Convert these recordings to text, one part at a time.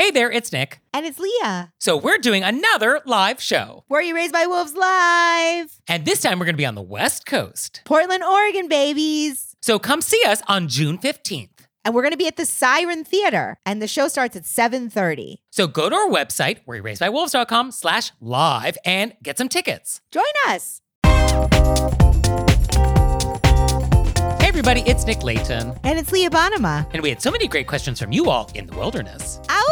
Hey there, it's Nick. And it's Leah. So we're doing another live show. Were You Raised by Wolves Live? And this time we're going to be on the West Coast. Portland, Oregon, babies. So come see us on June 15th. And we're going to be at the Siren Theater. And the show starts at 7.30. So go to our website, wereraisedbywolves.com slash live and get some tickets. Join us. Hey everybody, it's Nick Leighton. And it's Leah Bonnema. And we had so many great questions from you all in the wilderness. Ow!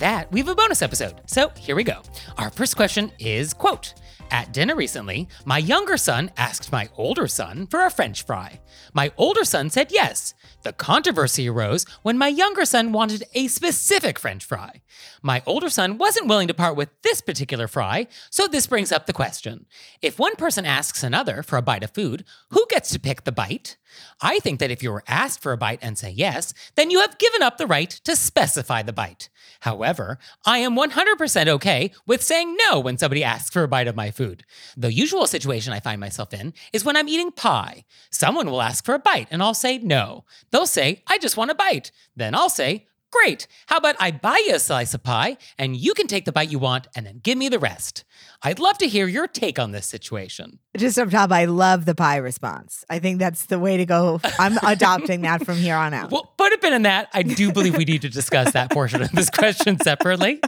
That, we have a bonus episode. So here we go. Our first question is quote, at dinner recently, my younger son asked my older son for a french fry. My older son said yes. The controversy arose when my younger son wanted a specific french fry. My older son wasn't willing to part with this particular fry, so this brings up the question. If one person asks another for a bite of food, who gets to pick the bite? I think that if you were asked for a bite and say yes, then you have given up the right to specify the bite. However, I am 100% okay with saying no when somebody asks for a bite of my food. The usual situation I find myself in is when I'm eating pie. Someone will ask for a bite and I'll say no. They'll say, I just want a bite. Then I'll say, Great. How about I buy you a slice of pie and you can take the bite you want and then give me the rest? I'd love to hear your take on this situation. Just up top, I love the pie response. I think that's the way to go. I'm adopting that from here on out. Well, put a pin in that. I do believe we need to discuss that portion of this question separately.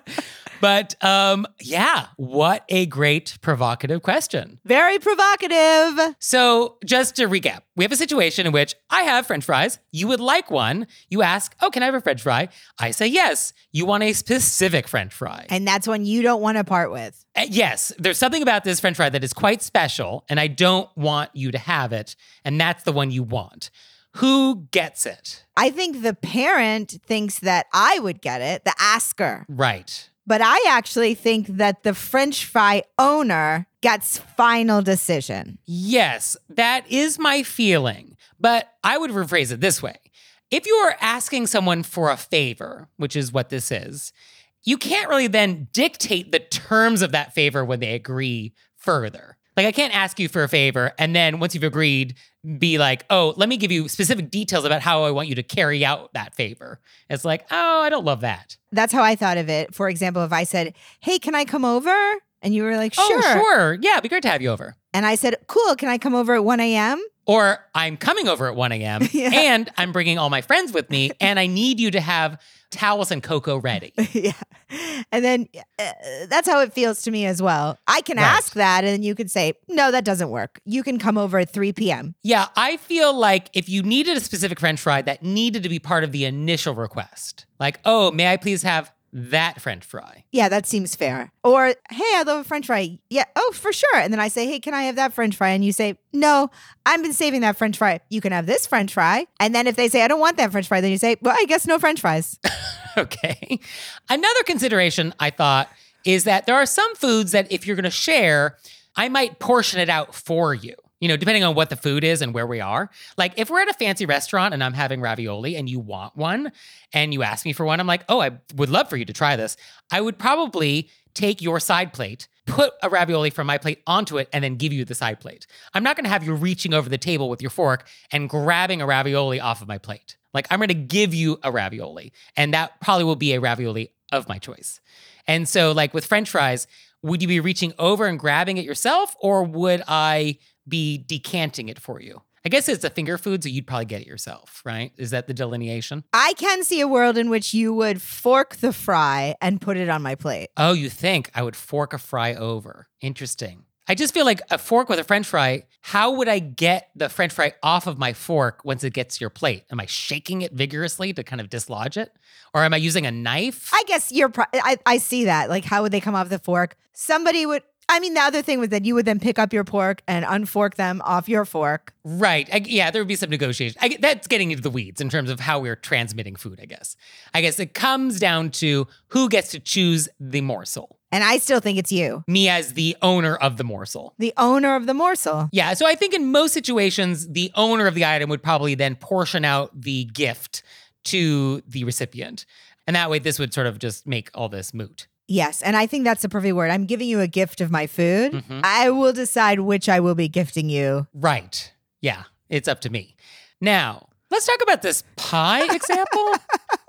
But um, yeah, what a great provocative question. Very provocative. So, just to recap, we have a situation in which I have french fries. You would like one. You ask, Oh, can I have a french fry? I say yes. You want a specific french fry. And that's one you don't want to part with. Uh, yes, there's something about this french fry that is quite special, and I don't want you to have it. And that's the one you want. Who gets it? I think the parent thinks that I would get it, the asker. Right. But I actually think that the French fry owner gets final decision. Yes, that is my feeling. But I would rephrase it this way if you are asking someone for a favor, which is what this is, you can't really then dictate the terms of that favor when they agree further. Like, I can't ask you for a favor and then once you've agreed, be like, oh, let me give you specific details about how I want you to carry out that favor. It's like, oh, I don't love that. That's how I thought of it. For example, if I said, Hey, can I come over? And you were like, oh, Sure. Oh, sure. Yeah, it'd be great to have you over. And I said, Cool, can I come over at 1 a.m.? Or I'm coming over at 1 a.m. Yeah. and I'm bringing all my friends with me, and I need you to have towels and cocoa ready. yeah. And then uh, that's how it feels to me as well. I can Right. ask that, and then you could say, No, that doesn't work. You can come over at 3 p.m. Yeah, I feel like if you needed a specific french fry, that needed to be part of the initial request. Like, oh, may I please have that french fry? Yeah, that seems fair. Or, hey, I love a french fry. Yeah, oh, for sure. And then I say, hey, can I have that french fry? And you say, no, I've been saving that french fry. You can have this french fry. And then if they say, I don't want that french fry, then you say, well, I guess no french fries. okay. Another consideration I thought is that there are some foods that if you're going to share, I might portion it out for you. You know, depending on what the food is and where we are. Like if we're at a fancy restaurant and I'm having ravioli and you want one and you ask me for one, I'm like, "Oh, I would love for you to try this." I would probably take your side plate, put a ravioli from my plate onto it and then give you the side plate. I'm not going to have you reaching over the table with your fork and grabbing a ravioli off of my plate. Like I'm going to give you a ravioli and that probably will be a ravioli of my choice. And so like with french fries, would you be reaching over and grabbing it yourself or would I be decanting it for you? I guess it's a finger food, so you'd probably get it yourself, right? Is that the delineation? I can see a world in which you would fork the fry and put it on my plate. Oh, you think I would fork a fry over? Interesting. I just feel like a fork with a french fry, how would I get the french fry off of my fork once it gets to your plate? Am I shaking it vigorously to kind of dislodge it? Or am I using a knife? I guess you're. Pro- I I see that. Like, how would they come off the fork? Somebody would. I mean, the other thing was that you would then pick up your pork and unfork them off your fork. Right. I, yeah, there would be some negotiation. I, that's getting into the weeds in terms of how we're transmitting food, I guess. I guess it comes down to who gets to choose the morsel. And I still think it's you, Me as the owner of the morsel. the owner of the morsel. Yeah, so I think in most situations, the owner of the item would probably then portion out the gift to the recipient. And that way, this would sort of just make all this moot. Yes, and I think that's the perfect word. I'm giving you a gift of my food. Mhm. I will decide which I will be gifting you. Right. Yeah, it's up to me. Now, let's talk about this pie example.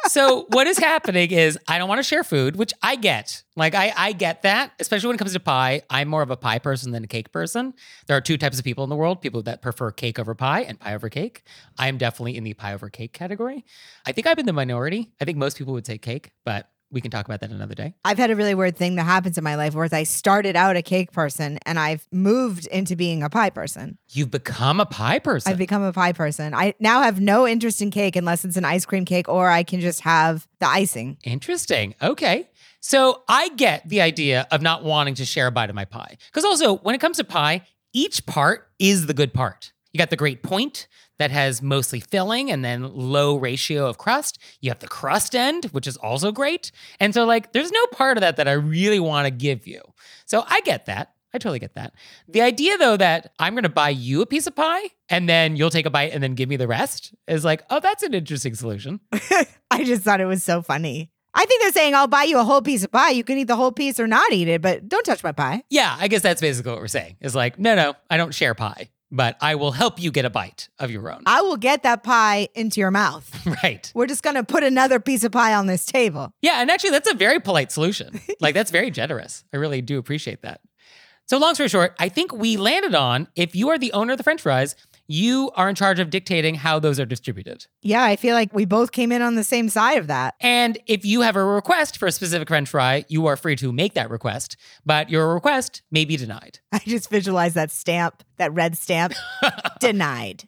so, what is happening is I don't want to share food, which I get. Like, I, I get that, especially when it comes to pie. I'm more of a pie person than a cake person. There are two types of people in the world people that prefer cake over pie and pie over cake. I am definitely in the pie over cake category. I think I'm in the minority. I think most people would say cake, but we can talk about that another day. I've had a really weird thing that happens in my life where I started out a cake person and I've moved into being a pie person. You've become a pie person. I've become a pie person. I now have no interest in cake unless it's an ice cream cake or I can just have the icing. Interesting. Okay. So I get the idea of not wanting to share a bite of my pie. Because also, when it comes to pie, each part is the good part. You got the great point that has mostly filling and then low ratio of crust. You have the crust end, which is also great. And so, like, there's no part of that that I really want to give you. So I get that. I totally get that. The idea, though, that I'm going to buy you a piece of pie and then you'll take a bite and then give me the rest is like, oh, that's an interesting solution. I just thought it was so funny. I think they're saying, I'll buy you a whole piece of pie. You can eat the whole piece or not eat it, but don't touch my pie. Yeah, I guess that's basically what we're saying. Is like, no, no, I don't share pie, but I will help you get a bite of your own. I will get that pie into your mouth. right. We're just going to put another piece of pie on this table. Yeah, and actually that's a very polite solution. like that's very generous. I really do appreciate that. So long story short, I think we landed on if you are the owner of the french fries, you are in charge of dictating how those are distributed. Yeah, I feel like we both came in on the same side of that. And if you have a request for a specific french fry, you are free to make that request, but your request may be denied. I just visualize that stamp, that red stamp, denied.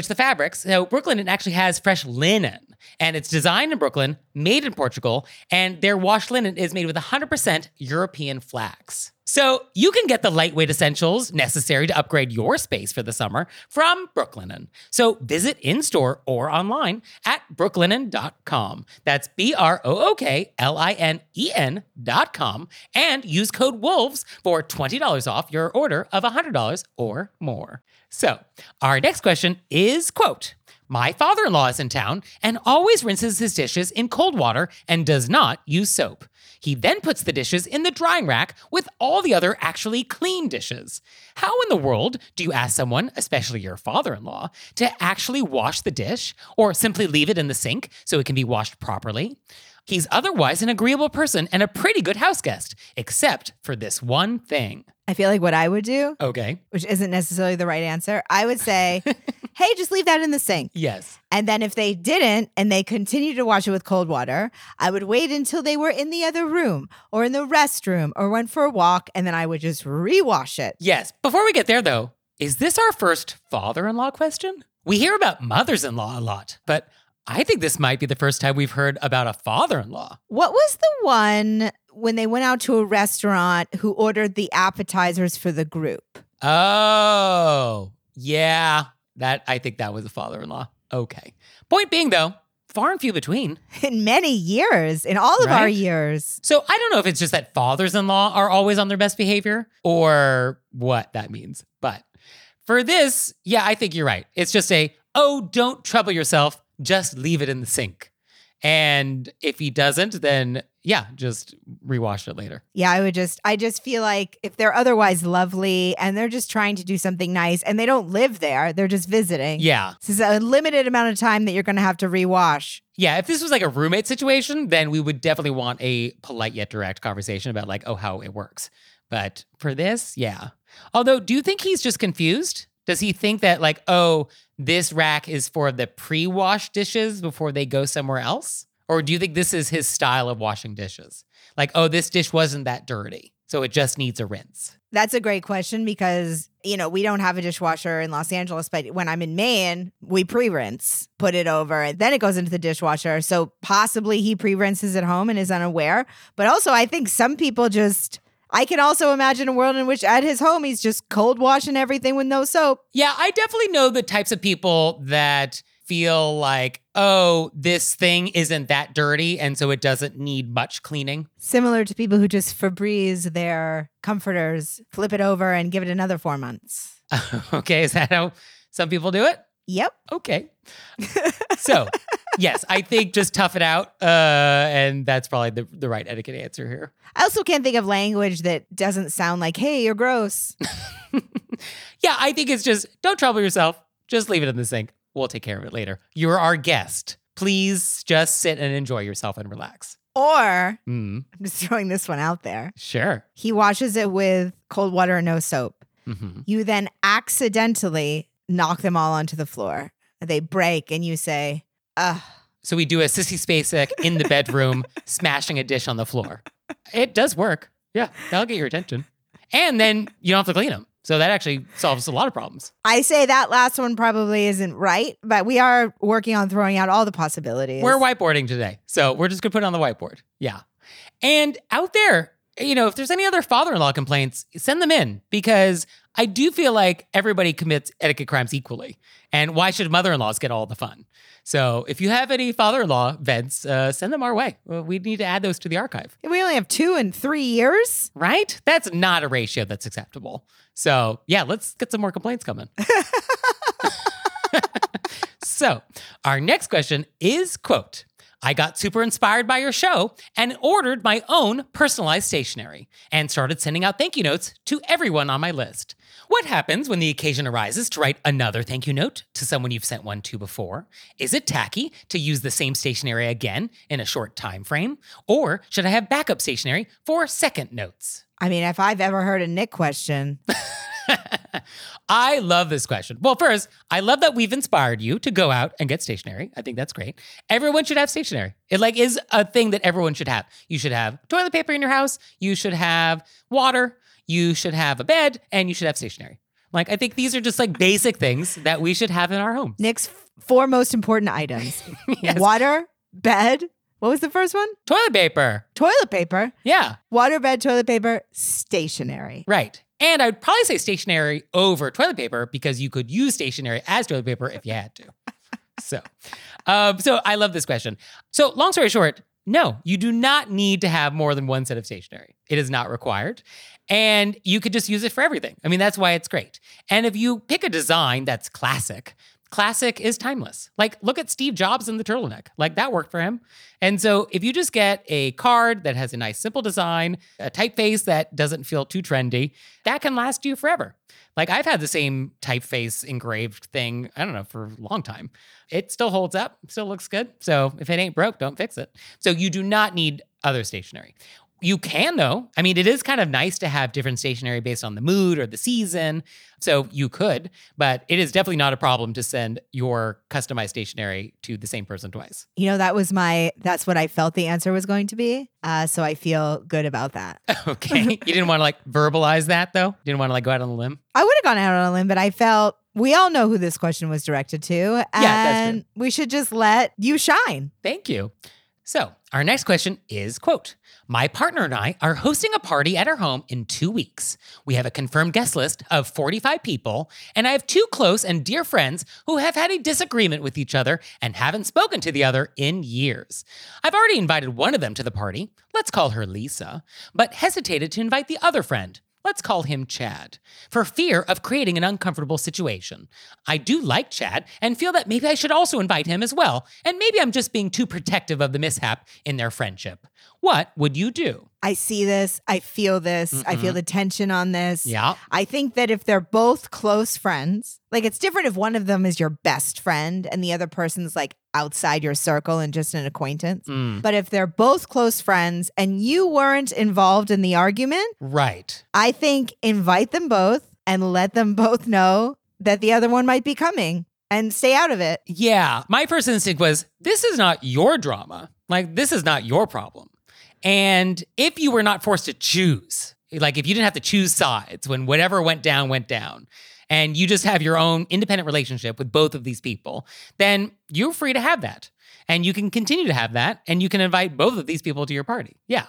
the fabrics. So Brooklinen actually has fresh linen. And it's designed in Brooklyn, made in Portugal, and their wash linen is made with 100% European flax. So you can get the lightweight essentials necessary to upgrade your space for the summer from Brooklinen. So visit in store or online at brooklinen.com. That's B R O O K L I N E N.com and use code WOLVES for $20 off your order of $100 or more. So, our next question is quote, My father in law is in town and always rinses his dishes in cold water and does not use soap. He then puts the dishes in the drying rack with all the other actually clean dishes. How in the world do you ask someone, especially your father in law, to actually wash the dish or simply leave it in the sink so it can be washed properly? He's otherwise an agreeable person and a pretty good house guest, except for this one thing. I feel like what I would do, Okay. which isn't necessarily the right answer, I would say, hey, just leave that in the sink. Yes. And then if they didn't and they continued to wash it with cold water, I would wait until they were in the other room or in the restroom or went for a walk and then I would just rewash it. Yes. Before we get there, though, is this our first father in law question? We hear about mothers in law a lot, but I think this might be the first time we've heard about a father in law. What was the one when they went out to a restaurant who ordered the appetizers for the group? Oh, yeah. That I think that was a father in law. Okay. Point being, though, far and few between. In many years, in all of our years. So I don't know if it's just that fathers in law are always on their best behavior or what that means. But for this, yeah, I think you're right. It's just a, oh, don't trouble yourself, just leave it in the sink. And if he doesn't, then yeah, just rewash it later. Yeah, I would just, I just feel like if they're otherwise lovely and they're just trying to do something nice and they don't live there, they're just visiting. Yeah. This is a limited amount of time that you're going to have to rewash. Yeah. If this was like a roommate situation, then we would definitely want a polite yet direct conversation about like, oh, how it works. But for this, yeah. Although, do you think he's just confused? Does he think that like, oh, this rack is for the pre-washed dishes before they go somewhere else? Or do you think this is his style of washing dishes? Like, oh, this dish wasn't that dirty, so it just needs a rinse. That's a great question because, you know, we don't have a dishwasher in Los Angeles, but when I'm in Maine, we pre rinse, put it over, and then it goes into the dishwasher. So possibly he pre rinses at home and is unaware. But also, I think some people just, I can also imagine a world in which at his home, he's just cold washing everything with no soap. Yeah, I definitely know the types of people that feel like, oh, this thing isn't that dirty, and so it doesn't need much cleaning. Similar to people who just Febreze their comforters, flip it over, and give it another four months. okay, is that how some people do it? Yep. Okay. so, yes, I think just tough it out. Uh, and that's probably the, the right etiquette answer here. I also can't think of language that doesn't sound like, hey, you're gross. Yeah, I think it's just don't trouble yourself. Just leave it in the sink. We'll take care of it later. You're our guest. Please just sit and enjoy yourself and relax. Or, Mm, I'm just throwing this one out there. sure. He washes it with cold water and no soap. hmm You then accidentally knock them all onto the floor. They break, and you say, Ugh. So we do a sissy spacek in the bedroom, smashing a dish on the floor. It does work. Yeah, that'll get your attention. And then you don't have to clean them. So that actually solves a lot of problems. I say that last one probably isn't right, but we are working on throwing out all the possibilities. We're whiteboarding today. So we're just going to put it on the whiteboard. Yeah. And out there, you know, if there's any other father in law complaints, send them in because I do feel like everybody commits etiquette crimes equally. And why should mother in laws get all the fun? So if you have any father in law vents, uh, send them our way. Uh, We need to add those to the archive. we only have two in three years. right? That's not a ratio that's acceptable. So, yeah, let's get some more complaints coming. so, our next question is quote, I got super inspired by your show and ordered my own personalized stationery and started sending out thank you notes to everyone on my list. What happens when the occasion arises to write another thank you note to someone you've sent one to before? Is it tacky to use the same stationery again in a short time frame? Or should I have backup stationery for second notes? I mean, if I've ever heard a Nick question, I love this question. Well, first, I love that we've inspired you to go out and get stationery. I think that's great. Everyone should have stationery. It like is a thing that everyone should have. You should have toilet paper in your house, you should have water, you should have a bed, and you should have stationery. Like I think these are just like basic things that we should have in our homes. Nick's four most important items Yes. water, bed. What was the first one? Toilet paper. Toilet paper, Yeah, water, bed, toilet paper, stationery. right. And I would probably say stationery over toilet paper because you could use stationery as toilet paper if you had to. so, um, so I love this question. So, long story short, no, you do not need to have more than one set of stationery. It is not required. And you could just use it for everything. I mean, that's why it's great. And if you pick a design that's classic, classic is timeless. Like, look at Steve Jobs and the turtleneck. Like, that worked for him. And so, if you just get a card that has a nice, simple design, a typeface that doesn't feel too trendy, that can last you forever. Like, I've had the same typeface engraved thing, I don't know, for a long time. It still holds up, still looks good. So, if it ain't broke, don't fix it. So, you do not need other stationery. You can though. I mean, it is kind of nice to have different stationery based on the mood or the season. So you could, but it is definitely not a problem to send your customized stationery to the same person twice. You know, that was my, that's what I felt the answer was going to be. Uh, so I feel good about that. okay. you didn't want to like verbalize that though? Didn't want to like go out on a limb? I would have gone out on a limb, but I felt we all know who this question was directed to. And that's true. we should just let you shine. Thank you. So, our next question is quote, "My partner and I are hosting a party at our home in 2 weeks. We have a confirmed guest list of 45 people, and I have two close and dear friends who have had a disagreement with each other and haven't spoken to the other in years. I've already invited one of them to the party, let's call her Lisa, but hesitated to invite the other friend. Let's call him Chad, for fear of creating an uncomfortable situation. I do like Chad and feel that maybe I should also invite him as well, and maybe I'm just being too protective of the mishap in their friendship. What would you do? I see this. I feel this. I feel the tension on this. Yeah. I think that if they're both close friends, like it's different if one of them is your best friend and the other person's like outside your circle and just an acquaintance. Mm, But if they're both close friends and you weren't involved in the argument, right. I think invite them both and let them both know that the other one might be coming and stay out of it. Yeah. My first instinct was this is not your drama. Like, this is not your problem. And if you were not forced to choose, like if you didn't have to choose sides when whatever went down, went down, and you just have your own independent relationship with both of these people, then you're free to have that. And you can continue to have that, and you can invite both of these people to your party. Yeah.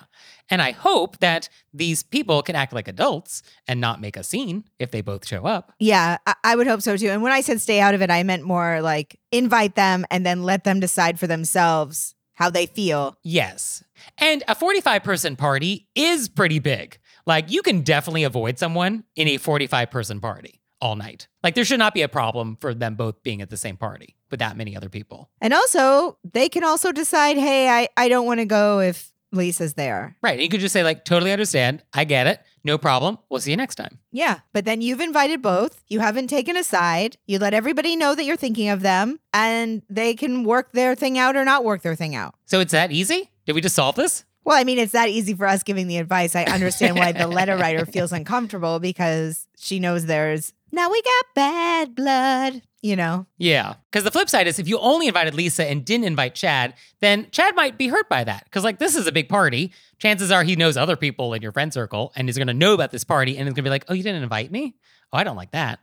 And I hope that these people can act like adults and not make a scene if they both show up. Yeah, I, I would hope so too. And when I said stay out of it, I meant more like invite them and then let them decide for themselves how they feel. Yes. And a 45 person party is pretty big. Like, you can definitely avoid someone in a 45 person party all night. Like, there should not be a problem for them both being at the same party with that many other people. And also, they can also decide, hey, I, I don't want to go if Lisa's there. Right. And you could just say, like, totally understand. I get it. No problem. We'll see you next time. Yeah, but then you've invited both. You haven't taken a side. You let everybody know that you're thinking of them and they can work their thing out or not work their thing out. So it's that easy? Did we just solve this? Well, I mean, it's that easy for us giving the advice. I understand why the letter writer feels uncomfortable because she knows there's now we got bad blood, you know. Yeah. Because the flip side is if you only invited Lisa and didn't invite Chad, then Chad might be hurt by that. Because, like, this is a big party. Chances are he knows other people in your friend circle and is going to know about this party and is going to be like, oh, you didn't invite me? Oh, I don't like that.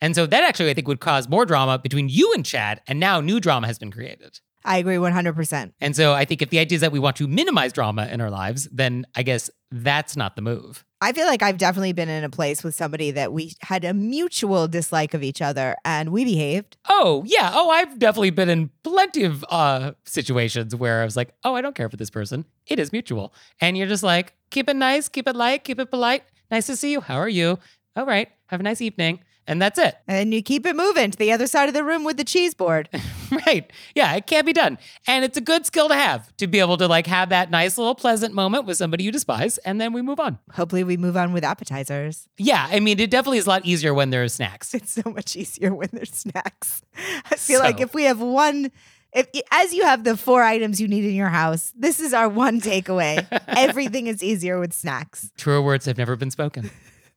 And so that actually, I think, would cause more drama between you and Chad. And now new drama has been created. I agree 100%. And so I think if the idea is that we want to minimize drama in our lives, then I guess that's not the move. I feel like I've definitely been in a place with somebody that we had a mutual dislike of each other and we behaved. Oh, yeah. Oh, I've definitely been in plenty of uh, situations where I was like, oh, I don't care for this person. It is mutual. And you're just like, keep it nice, keep it light, keep it polite. Nice to see you. How are you? All right. Have a nice evening. And that's it. And you keep it moving to the other side of the room with the cheese board. right. Yeah, it can't be done. And it's a good skill to have to be able to like have that nice little pleasant moment with somebody you despise and then we move on. Hopefully, we move on with appetizers. Yeah, I mean, it definitely is a lot easier when there's snacks. It's so much easier when there's snacks. I feel like if we have one, if as you have the four items you need in your house, this is our one takeaway. Everything is easier with snacks. Truer words have never been spoken.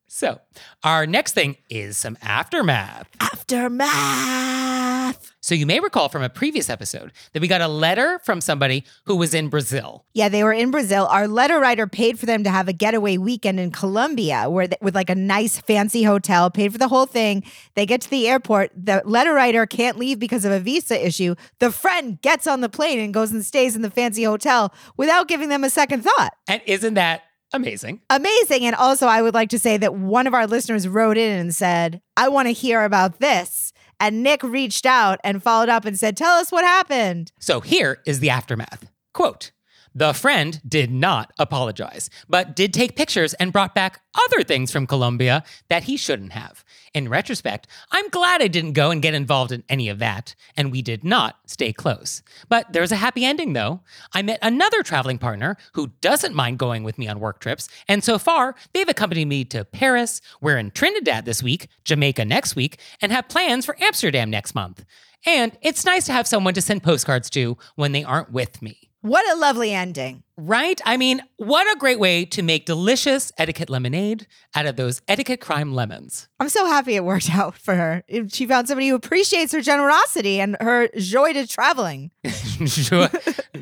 So, our next thing is some aftermath. Aftermath. So, you may recall from a previous episode that we got a letter from somebody who was in Brazil. Yeah, they were in Brazil. Our letter writer paid for them to have a getaway weekend in Colombia, where they, with like a nice fancy hotel, paid for the whole thing. They get to the airport. The letter writer can't leave because of a visa issue. The friend gets on the plane and goes and stays in the fancy hotel without giving them a second thought. And isn't that amazing? Amazing. And also, I would like to say that one of our listeners wrote in and said, I want to hear about this. And Nick reached out and followed up and said, Tell us what happened. So, here is the aftermath. Quote, The friend did not apologize, but did take pictures and brought back other things from Colombia that he shouldn't have. In retrospect, I'm glad I didn't go and get involved in any of that, and we did not stay close. But there's a happy ending, though. I met another traveling partner who doesn't mind going with me on work trips, and so far, they've accompanied me to Paris, we're in Trinidad this week, Jamaica next week, and have plans for Amsterdam next month. And it's nice to have someone to send postcards to when they aren't with me. What a lovely ending. Right? I mean, what a great way to make delicious etiquette lemonade out of those etiquette crime lemons. I'm so happy it worked out for her. She found somebody who appreciates her generosity and her joy to traveling. joy,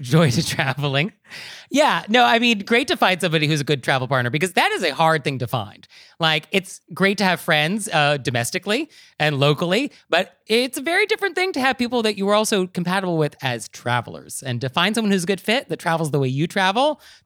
joy to traveling. Yeah, no, I mean, great to find somebody who's a good travel partner because that is a hard thing to find. Like, it's great to have friends uh, domestically and locally, but it's a very different thing to have people that you are also compatible with as travelers. And to find someone who's a good fit that travels the way you travel,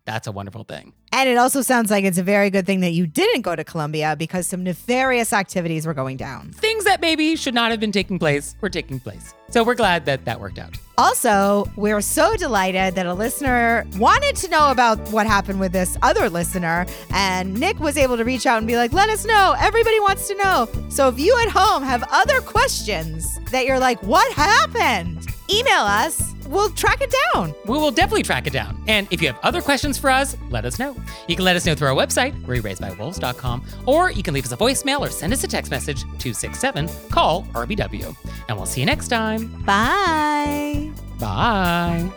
that's a wonderful thing. And it also sounds like it's a very good thing that you didn't go to Colombia because some nefarious activities were going down. Things that maybe should not have been taking place were taking place. So we're glad that that worked out. Also, we're so delighted that a listener wanted to know about what happened with this other listener, and Nick was able to reach out and be like, let us know. Everybody wants to know. So if you at home have other questions that you're like, what happened? Email us we'll track it down. We will definitely track it down. And if you have other questions for us, let us know. You can let us know through our website, wereraisedbywolves.com, or you can leave us a voicemail or send us a text message 267 call RBW. And we'll see you next time. Bye. Bye.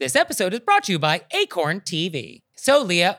This episode is brought to you by Acorn TV. So, Leah,